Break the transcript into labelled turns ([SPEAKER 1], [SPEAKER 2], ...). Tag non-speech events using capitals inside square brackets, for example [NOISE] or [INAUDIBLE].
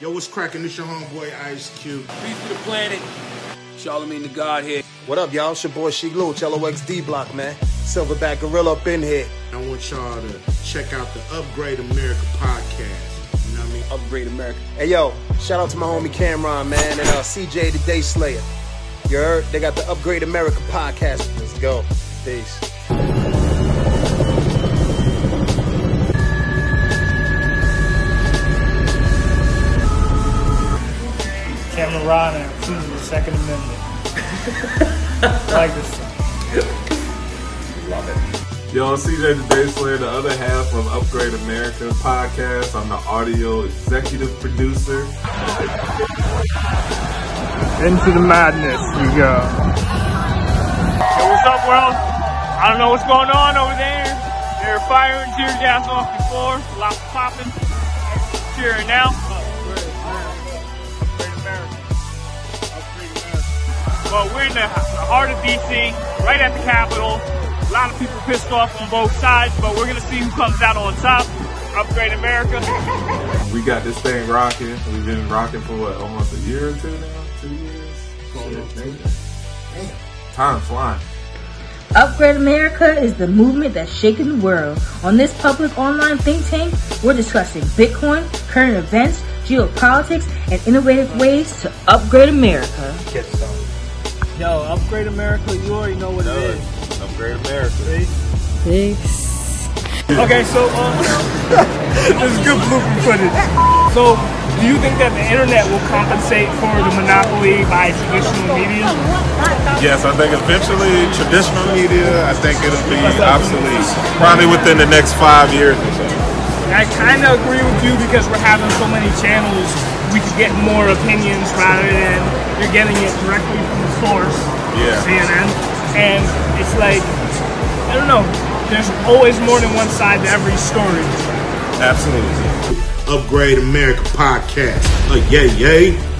[SPEAKER 1] Yo, what's cracking? This your homeboy Ice Cube.
[SPEAKER 2] Peace to the planet. Charlemagne the God here.
[SPEAKER 3] What up, y'all? It's your boy Sheek Louch, LOX D-Block, man. Silverback Gorilla up in here.
[SPEAKER 1] I want y'all to check out the Upgrade America podcast. You know what I mean?
[SPEAKER 2] Upgrade America.
[SPEAKER 3] Hey, yo, shout out to my homie Cameron, man, and uh, CJ the Day Slayer. You heard? They got the Upgrade America podcast. Let's go. Peace.
[SPEAKER 4] Cameron Ryan and choosing the Second Amendment. I [LAUGHS] like this. Love it.
[SPEAKER 5] Yo, CJ the Day Slayer, the other half of Upgrade America podcast. I'm the audio executive producer.
[SPEAKER 4] Into the madness we go. Yo, what's up, world? I don't know what's going on over there. They're firing tear gas off before, floor. Lots of popping. Cheering now. Well, we're in the the heart of DC, right at the Capitol. A lot of people pissed off on both sides, but we're gonna see who comes out on top. Upgrade America. [LAUGHS]
[SPEAKER 5] We got this thing rocking. We've been rocking for what, almost a year or two now? Two years? Shit, damn, Time flying.
[SPEAKER 6] Upgrade America is the movement that's shaking the world. On this public online think tank, we're discussing Bitcoin, current events, geopolitics, and innovative ways to upgrade America.
[SPEAKER 3] Get some.
[SPEAKER 4] Yo, Upgrade America, you already know what it is.
[SPEAKER 5] Upgrade America. Thanks.
[SPEAKER 4] Okay, so uh, [LAUGHS] this is good blooper footage. So, do you think that the internet will compensate for the monopoly by traditional media?
[SPEAKER 5] Yes, I think eventually traditional media, I think it'll be obsolete. Probably within the next five years or so.
[SPEAKER 4] I kind of agree with you because we're having so many channels. We could get more opinions rather than you're getting it directly from the source,
[SPEAKER 5] Yeah.
[SPEAKER 4] CNN. And it's like, I don't know. There's always more than one side to every story.
[SPEAKER 5] Absolutely.
[SPEAKER 1] Upgrade America podcast. Uh, yay, yay.